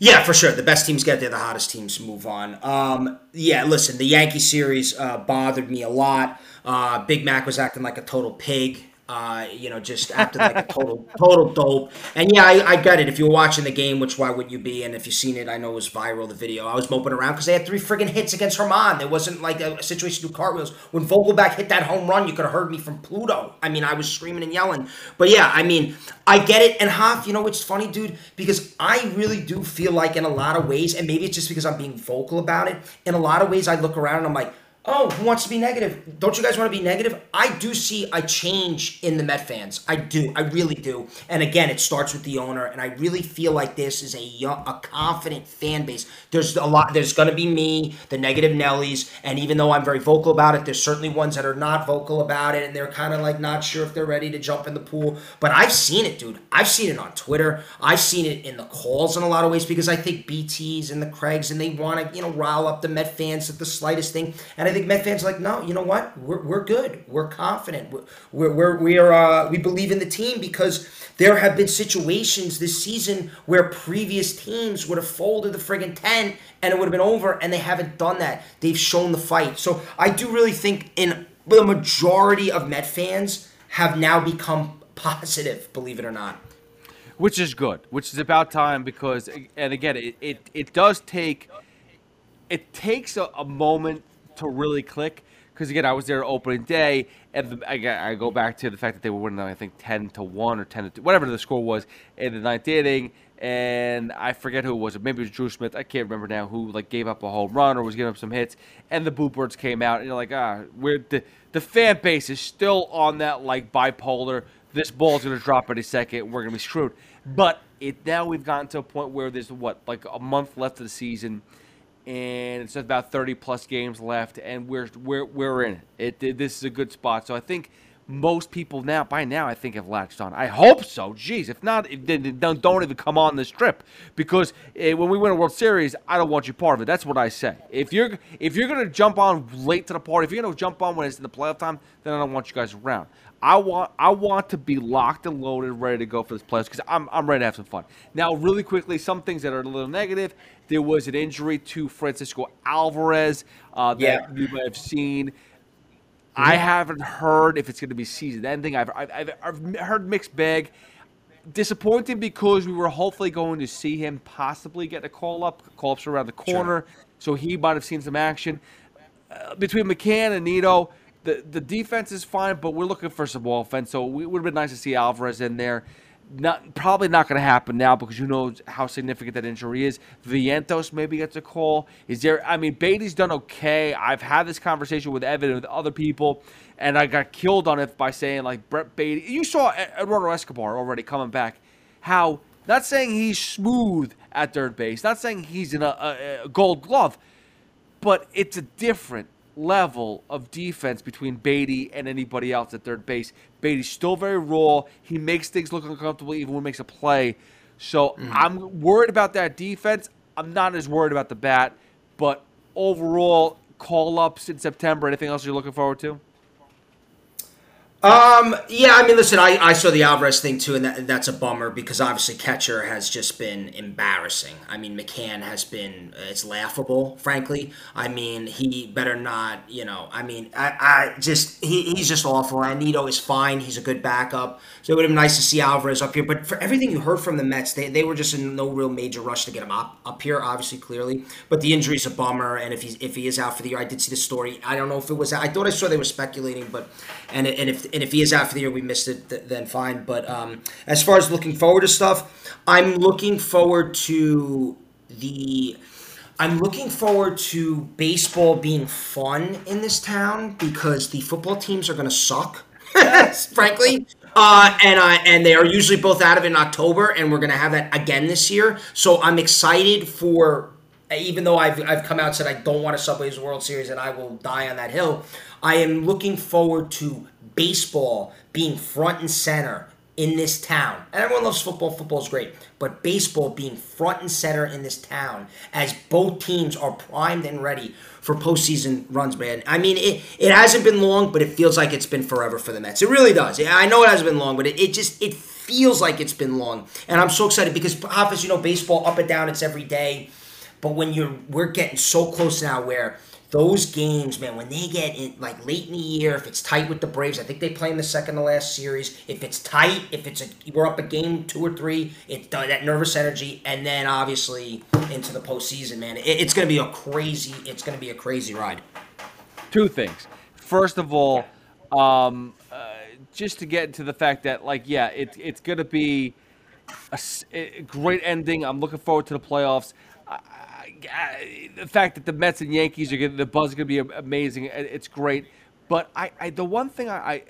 Yeah, for sure. The best teams get there, the hottest teams move on. Um, yeah, listen, the Yankee series uh, bothered me a lot. Uh, Big Mac was acting like a total pig. Uh, you know, just acting like a total total dope. And yeah, I, I get it. If you were watching the game, which why would you be? And if you've seen it, I know it was viral. The video, I was moping around because they had three friggin' hits against Germán. There wasn't like a, a situation to do cartwheels. When Vogelbach hit that home run, you could have heard me from Pluto. I mean, I was screaming and yelling. But yeah, I mean, I get it. And Hoff, you know, it's funny, dude, because I really do feel like in a lot of ways, and maybe it's just because I'm being vocal about it. In a lot of ways, I look around and I'm like oh, who wants to be negative? Don't you guys want to be negative? I do see a change in the Met fans. I do. I really do. And again, it starts with the owner, and I really feel like this is a young, a confident fan base. There's a lot. There's going to be me, the negative Nellies, and even though I'm very vocal about it, there's certainly ones that are not vocal about it, and they're kind of like not sure if they're ready to jump in the pool. But I've seen it, dude. I've seen it on Twitter. I've seen it in the calls in a lot of ways because I think BTs and the Craigs and they want to, you know, rile up the Met fans at the slightest thing, and I think think Met fans like, no, you know what? We're, we're good. We're confident. We're, we're, we are uh, we believe in the team because there have been situations this season where previous teams would have folded the friggin' tent and it would have been over, and they haven't done that. They've shown the fight. So I do really think in the majority of Met fans have now become positive, believe it or not. Which is good. Which is about time because, and again, it, it, it does take it takes a, a moment to really click. Because again, I was there opening day, and the, I, I, go back to the fact that they were winning, I think ten to one or ten to two, whatever the score was in the ninth inning, and I forget who it was. Maybe it was Drew Smith. I can't remember now who like gave up a home run or was giving up some hits, and the Boo Birds came out, and you're like, ah, we're the the fan base is still on that like bipolar. This ball's gonna drop any second. We're gonna be screwed. But it now we've gotten to a point where there's what like a month left of the season and it's about 30 plus games left, and we're we're we're in it. it. This is a good spot, so I think most people now, by now, I think have latched on. I hope so. Jeez, if not, then don't, don't even come on this trip because eh, when we win a World Series, I don't want you part of it. That's what I say. If you're if you're gonna jump on late to the party, if you're gonna jump on when it's in the playoff time, then I don't want you guys around. I want I want to be locked and loaded, ready to go for this playoffs because I'm I'm ready to have some fun. Now, really quickly, some things that are a little negative. There was an injury to Francisco Alvarez uh, that yeah. you might have seen. I haven't heard if it's going to be season ending. I've, I've, I've heard mixed bag. Disappointing because we were hopefully going to see him possibly get a call up. Call ups around the corner, sure. so he might have seen some action. Uh, between McCann and Nido, the the defense is fine, but we're looking for some offense. So it would have been nice to see Alvarez in there. Not probably not going to happen now because you know how significant that injury is. Vientos maybe gets a call. Is there? I mean, Baty's done okay. I've had this conversation with Evan and with other people, and I got killed on it by saying like Brett Baty. You saw Eduardo Escobar already coming back. How? Not saying he's smooth at third base. Not saying he's in a, a, a Gold Glove, but it's a different level of defense between Baty and anybody else at third base. Baty's still very raw. He makes things look uncomfortable even when he makes a play. So mm-hmm. I'm worried about that defense. I'm not as worried about the bat, but overall, call ups in September. Anything else you're looking forward to? Um. Yeah. I mean, listen. I, I saw the Alvarez thing too, and that, that's a bummer because obviously catcher has just been embarrassing. I mean, McCann has been it's laughable, frankly. I mean, he better not. You know. I mean, I, I just he, he's just awful. Anito is fine. He's a good backup. So it would have been nice to see Alvarez up here. But for everything you heard from the Mets, they, they were just in no real major rush to get him up up here. Obviously, clearly, but the injury is a bummer. And if he's if he is out for the year, I did see the story. I don't know if it was. I thought I saw they were speculating, but and and if and if he is out for the year, we missed it, th- then fine. But um, as far as looking forward to stuff, I'm looking forward to the. I'm looking forward to baseball being fun in this town because the football teams are going to suck, (laughs) frankly. Uh, and I and they are usually both out of in October, and we're going to have that again this year. So I'm excited for even though I've, I've come out and said I don't want a Subway's World Series and I will die on that hill, I am looking forward to baseball being front and center in this town. And everyone loves football, football is great. But baseball being front and center in this town as both teams are primed and ready for postseason runs, man. I mean, it, it hasn't been long, but it feels like it's been forever for the Mets. It really does. I know it hasn't been long, but it, it just it feels like it's been long, and I'm so excited because Hafiz, you know, baseball up and down, it's every day. But when you're, we're getting so close now where those games, man, when they get in like late in the year, if it's tight with the Braves, I think they play in the second to last series. If it's tight, if it's a we're up a game two or three, it's that nervous energy, and then obviously into the postseason, man, it, it's gonna be a crazy, it's gonna be a crazy ride. Two things. First of all, um, uh, just to get into the fact that like yeah, it, it's gonna be a, a great ending. I'm looking forward to the playoffs the fact that the Mets and Yankees are getting the buzz is going to be amazing. It's great, but I, I the one thing I,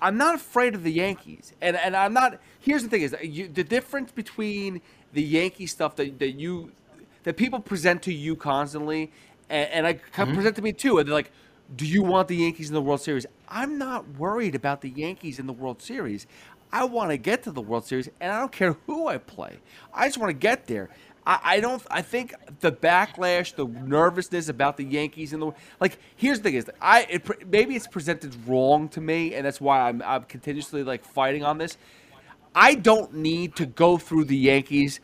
I am not afraid of the Yankees, and and I'm not. Here's the thing: is you, the difference between the Yankee stuff that, that you that people present to you constantly, and, and I mm-hmm. present to me too, and they're like, "Do you want the Yankees in the World Series?" I'm not worried about the Yankees in the World Series. I want to get to the World Series, and I don't care who I play. I just want to get there. I, I don't. I think the backlash, the nervousness about the Yankees and the like. Here's the thing: is I it, maybe it's presented wrong to me, and that's why I'm I'm continuously like fighting on this. I don't need to go through the Yankees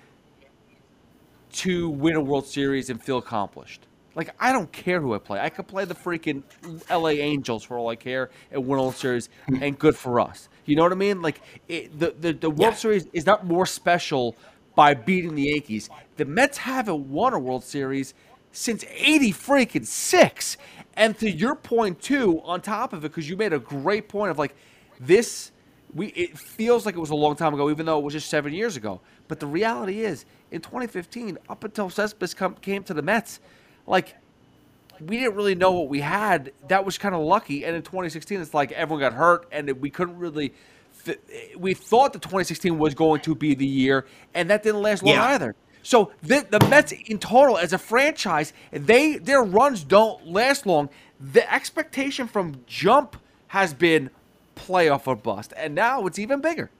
to win a World Series and feel accomplished. Like I don't care who I play. I could play the freaking L.A. Angels for all I care and win a World Series, and good for us. You know what I mean? Like it, the the the World yeah. Series is not more special by beating the Yankees. The Mets haven't won a World Series since 80 freaking 6. And to your point too, on top of it cuz you made a great point of like this we it feels like it was a long time ago even though it was just 7 years ago. But the reality is in 2015 up until Cespedes come, came to the Mets, like we didn't really know what we had. That was kind of lucky. And in 2016, it's like everyone got hurt, and we couldn't really we thought the 2016 was going to be the year, and that didn't last long yeah. either. So the, the Mets in total as a franchise, they their runs don't last long. The expectation from jump has been playoff or bust, and now it's even bigger.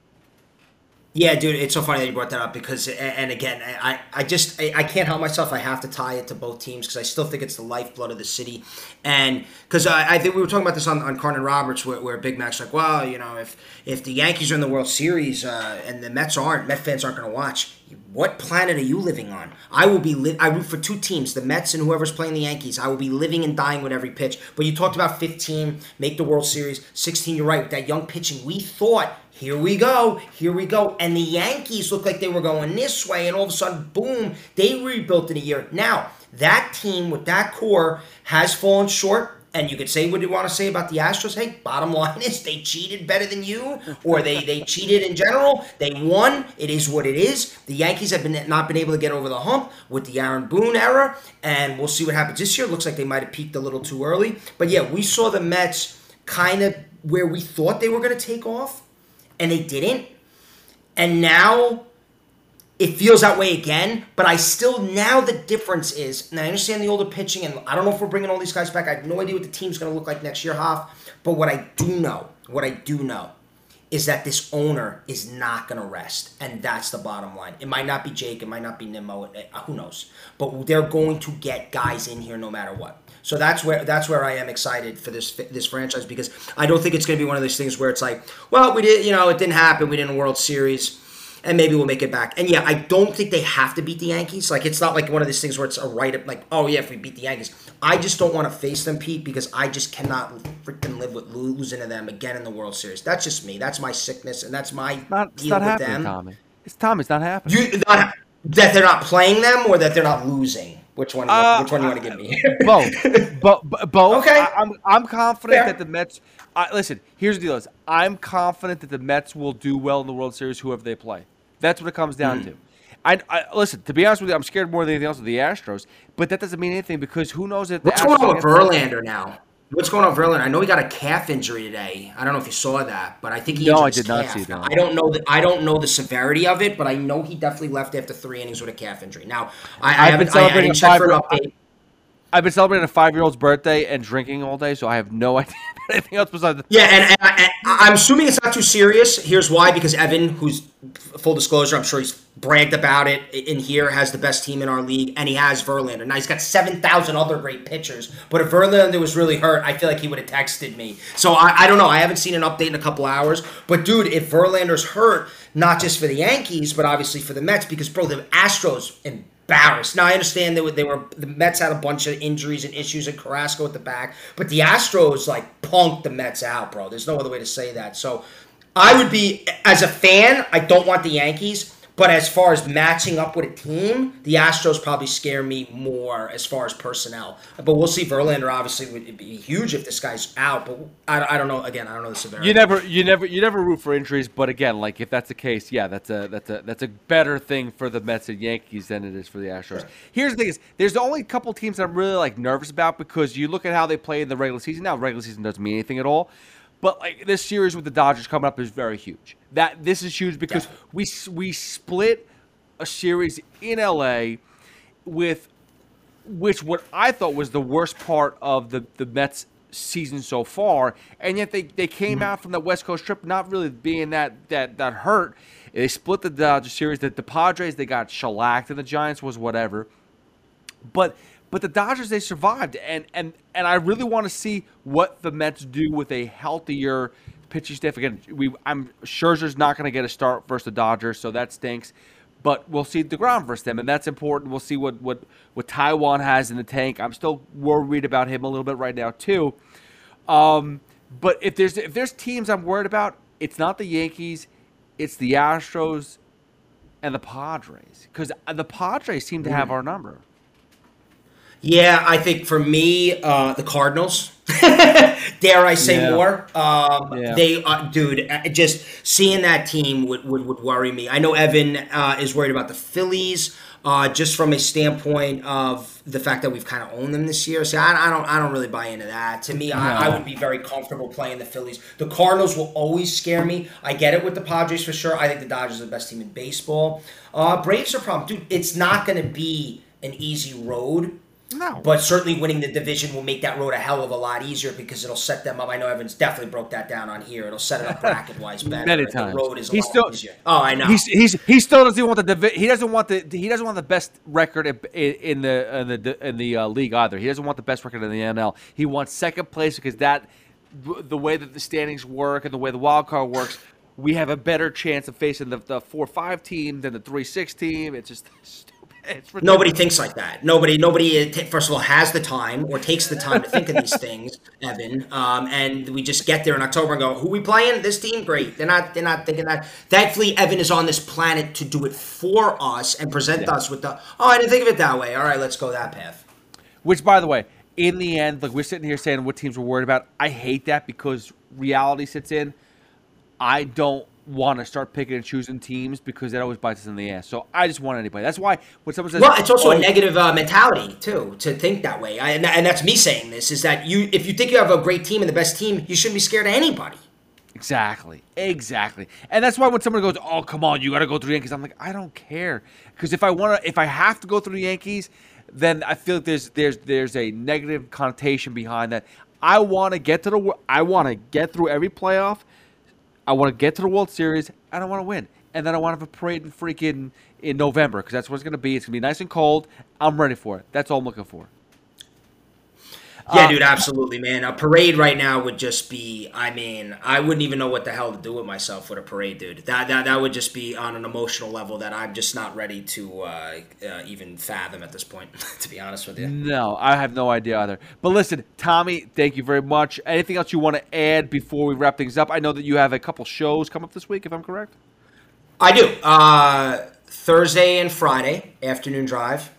Yeah, dude, it's so funny that you brought that up because, and again, I, I just, I, can't help myself. I have to tie it to both teams because I still think it's the lifeblood of the city. And because I, I think we were talking about this on, on Carton Roberts, where, where Big Mac's like, well, you know, if if the Yankees are in the World Series uh, and the Mets aren't, Met fans aren't going to watch. What planet are you living on? I will be. Li- I root for two teams, the Mets and whoever's playing the Yankees. I will be living and dying with every pitch. But you talked about 15, make the World Series, 16. You're right with that young pitching. We thought here we go, here we go. And the Yankees looked like they were going this way, and all of a sudden, boom, they rebuilt in a year. Now, that team with that core has fallen short. And you could say what you want to say about the Astros. Hey, bottom line is they cheated better than you, or they, they cheated in general. They won. It is what it is. The Yankees have been not been able to get over the hump with the Aaron Boone era, and we'll see what happens this year. Looks like they might have peaked a little too early. But yeah, we saw the Mets kind of where we thought they were going to take off and they didn't. And now it feels that way again, but I still now the difference is, and I understand the older pitching, and I don't know if we're bringing all these guys back. I have no idea what the team's going to look like next year, Hoff. But what I do know, what I do know, is that this owner is not going to rest, and that's the bottom line. It might not be Jake, it might not be Nimmo, who knows? But they're going to get guys in here no matter what. So that's where that's where I am excited for this this franchise because I don't think it's going to be one of those things where it's like, well, we did, you know, it didn't happen. We didn't World Series, and maybe we'll make it back. And yeah, I don't think they have to beat the Yankees. Like it's not like one of these things where it's a right like, oh yeah, if we beat the Yankees, I just don't want to face them, Pete, because I just cannot freaking live with losing to them again in the World Series. That's just me. That's my sickness, and that's my it's not, it's deal not with them. Tommy. It's Tommy. It's not happening. You, not, that they're not playing them, or that they're not losing. Which one? Uh, which one you want to give me? (laughs) both. But both. Okay. I, am I'm, I'm confident Fair. that the Mets. Uh, listen, here's the deal: is I'm confident that the Mets will do well in the World Series, whoever they play. That's what it comes down mm. to. I, I, listen. To be honest with you, I'm scared more than anything else of the Astros. But that doesn't mean anything because who knows if what's going on with Verlander now? What's going on Verlander? I know he got a calf injury today. I don't know if you saw that, but I think he no, I did not calf. see that. I don't know the I don't know the severity of it, but I know he definitely left after three innings with a calf injury. Now I, I haven't I, I didn't check for an update. I've been celebrating a five year old's birthday and drinking all day, so I have no (laughs) idea anything else besides. The- yeah, and, and, I, and I'm assuming it's not too serious. Here's why: because Evan, who's full disclosure, I'm sure he's bragged about it in here, has the best team in our league, and he has Verlander. Now he's got seven thousand other great pitchers, but if Verlander was really hurt, I feel like he would have texted me. So I, I don't know. I haven't seen an update in a couple hours, but dude, if Verlander's hurt, not just for the Yankees, but obviously for the Mets, because bro, the Astros and embarrassed. Now I understand were they were the Mets had a bunch of injuries and issues and Carrasco at the back, but the Astros like punked the Mets out, bro. There's no other way to say that. So I would be as a fan, I don't want the Yankees. But as far as matching up with a team, the Astros probably scare me more as far as personnel. But we'll see. Verlander obviously would be huge if this guy's out. But I, I don't know. Again, I don't know the severity. You never, you never, you never root for injuries. But again, like if that's the case, yeah, that's a that's a that's a better thing for the Mets and Yankees than it is for the Astros. Sure. Here's the thing: is there's only a couple teams that I'm really like nervous about because you look at how they play in the regular season. Now, regular season doesn't mean anything at all. But like this series with the Dodgers coming up is very huge. That this is huge because we we split a series in LA with which what I thought was the worst part of the the Mets season so far, and yet they, they came mm-hmm. out from the West Coast trip not really being that that that hurt. They split the Dodgers series. That the Padres they got shellacked, and the Giants was whatever. But but the Dodgers they survived, and and and I really want to see what the Mets do with a healthier pitching staff. Again, we I'm Scherzer's not going to get a start versus the Dodgers, so that stinks. But we'll see deGrom versus them, and that's important. We'll see what what what Taijuan has in the tank. I'm still worried about him a little bit right now too. Um, but if there's if there's teams I'm worried about, it's not the Yankees, it's the Astros and the Padres because the Padres seem to have mm. our number. Yeah, I think for me, uh, the Cardinals. (laughs) Dare I say yeah. more? Um, yeah. They, uh, dude, uh, just seeing that team would, would, would worry me. I know Evan uh, is worried about the Phillies, uh, just from a standpoint of the fact that we've kind of owned them this year. So I, I, don't, I don't really buy into that. To me, no. I, I, would be very comfortable playing the Phillies. The Cardinals will always scare me. I get it with the Padres for sure. I think the Dodgers are the best team in baseball. Uh, Braves are problem, dude. It's not going to be an easy road no. But certainly winning the division will make that road a hell of a lot easier because it'll set them up. I know Evans definitely broke that down on here. It'll set it up (laughs) bracket wise better. Many times. The road is a he's lot still, easier. Oh, I know. He's, he's he still doesn't want the divi- he doesn't want the he doesn't want the best record in, in the in the in the uh, league either. He doesn't want the best record in the NL. He wants second place because that the way that the standings work and the way the wild card works we have a better chance of facing the, the four five team than the three six team. It's just (laughs) nobody thinks like that. Nobody, nobody. Uh, first of all, has the time or takes the time to think of these things, (laughs) Evan. Um, and we just get there in October and go, "Who we playing? This team? Great." They're not. They're not thinking that. Thankfully, Evan is on this planet to do it for us and present yeah. us with the. Oh, I didn't think of it that way. All right, let's go that path. Which, by the way, in the end, like we're sitting here saying what teams we're worried about. I hate that because reality sits in. I don't want to start picking and choosing teams because that always bites us in the ass. So I just want anybody. That's why when someone says, well, it's also oh, a negative uh, mentality too to think that way. I, and, and that's me saying this is that you if you think you have a great team and the best team, you shouldn't be scared of anybody. Exactly, exactly, and that's why when someone goes, "Oh, come on, you got to go through the Yankees," I'm like, I don't care because if I want to, if I have to go through the Yankees, then I feel like there's there's there's a negative connotation behind that. I want to get to the I want to get through every playoff I want to get to the World Series and I want to win. And then I want to have a parade in freaking in November because that's what it's going to be. It's going to be nice and cold. I'm ready for it. That's all I'm looking for. Yeah, um, dude, absolutely, man. A parade right now would just be. I mean, I wouldn't even know what the hell to do with myself with a parade, dude. That that that would just be on an emotional level that I'm just not ready to uh, uh, even fathom at this point. (laughs) to be honest with you. No, I have no idea either. But listen, Tommy, thank you very much. Anything else you want to add before we wrap things up? I know that you have a couple shows come up this week, if I'm correct. I do. Uh, Thursday and Friday afternoon drive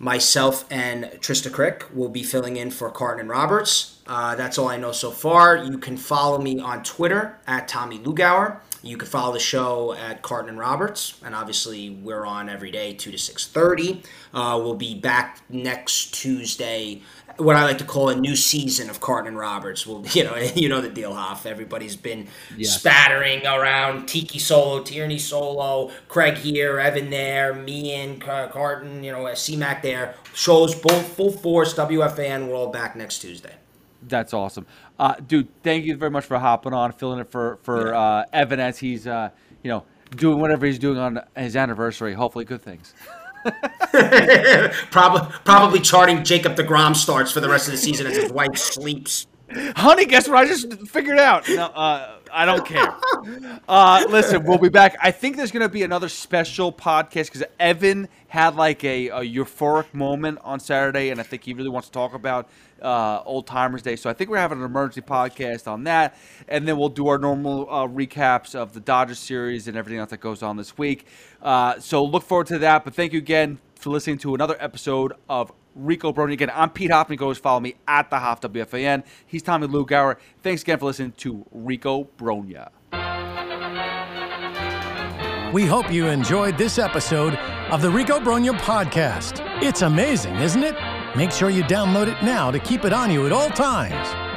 myself and Trista Crick will be filling in for Carton and Roberts. Uh, that's all I know so far. You can follow me on Twitter at Tommy Lugauer. You can follow the show at Carton and Roberts, and obviously we're on every day, two to six thirty. Uh, we'll be back next Tuesday what I like to call a new season of Carton and Roberts. Well, (laughs) you know, you know the deal, Hoff. Everybody's been Yes. spattering around Tiki solo, Tierney solo, Craig here, Evan there, me and Carton, you know, C-Mac there. Shows both full force, WFAN. We're all back next Tuesday. That's awesome, uh, dude. Thank you very much for hopping on, filling it for for uh, Evan as he's uh, you know doing whatever he's doing on his anniversary. Hopefully, good things. (laughs) Probably, probably charting Jacob deGrom starts for the rest of the season as his wife sleeps. Honey, guess what? I just figured out. No, uh, I don't care. Uh, listen, we'll be back. I think there's going to be another special podcast because Evan had like a, a euphoric moment on Saturday, and I think he really wants to talk about uh, Old Timers Day. So I think we're having an emergency podcast on that, and then we'll do our normal uh, recaps of the Dodgers series and everything else that goes on this week. Uh, so look forward to that. But thank you again for listening to another episode of Rico Brogna. Again, I'm Pete Hoffman. Go follow me at the Hoff WFAN. He's Tommy Lugauer. Thanks again for listening to Rico Brogna. We hope you enjoyed this episode of the Rico Brogna podcast. It's amazing, isn't it? Make sure you download it now to keep it on you at all times.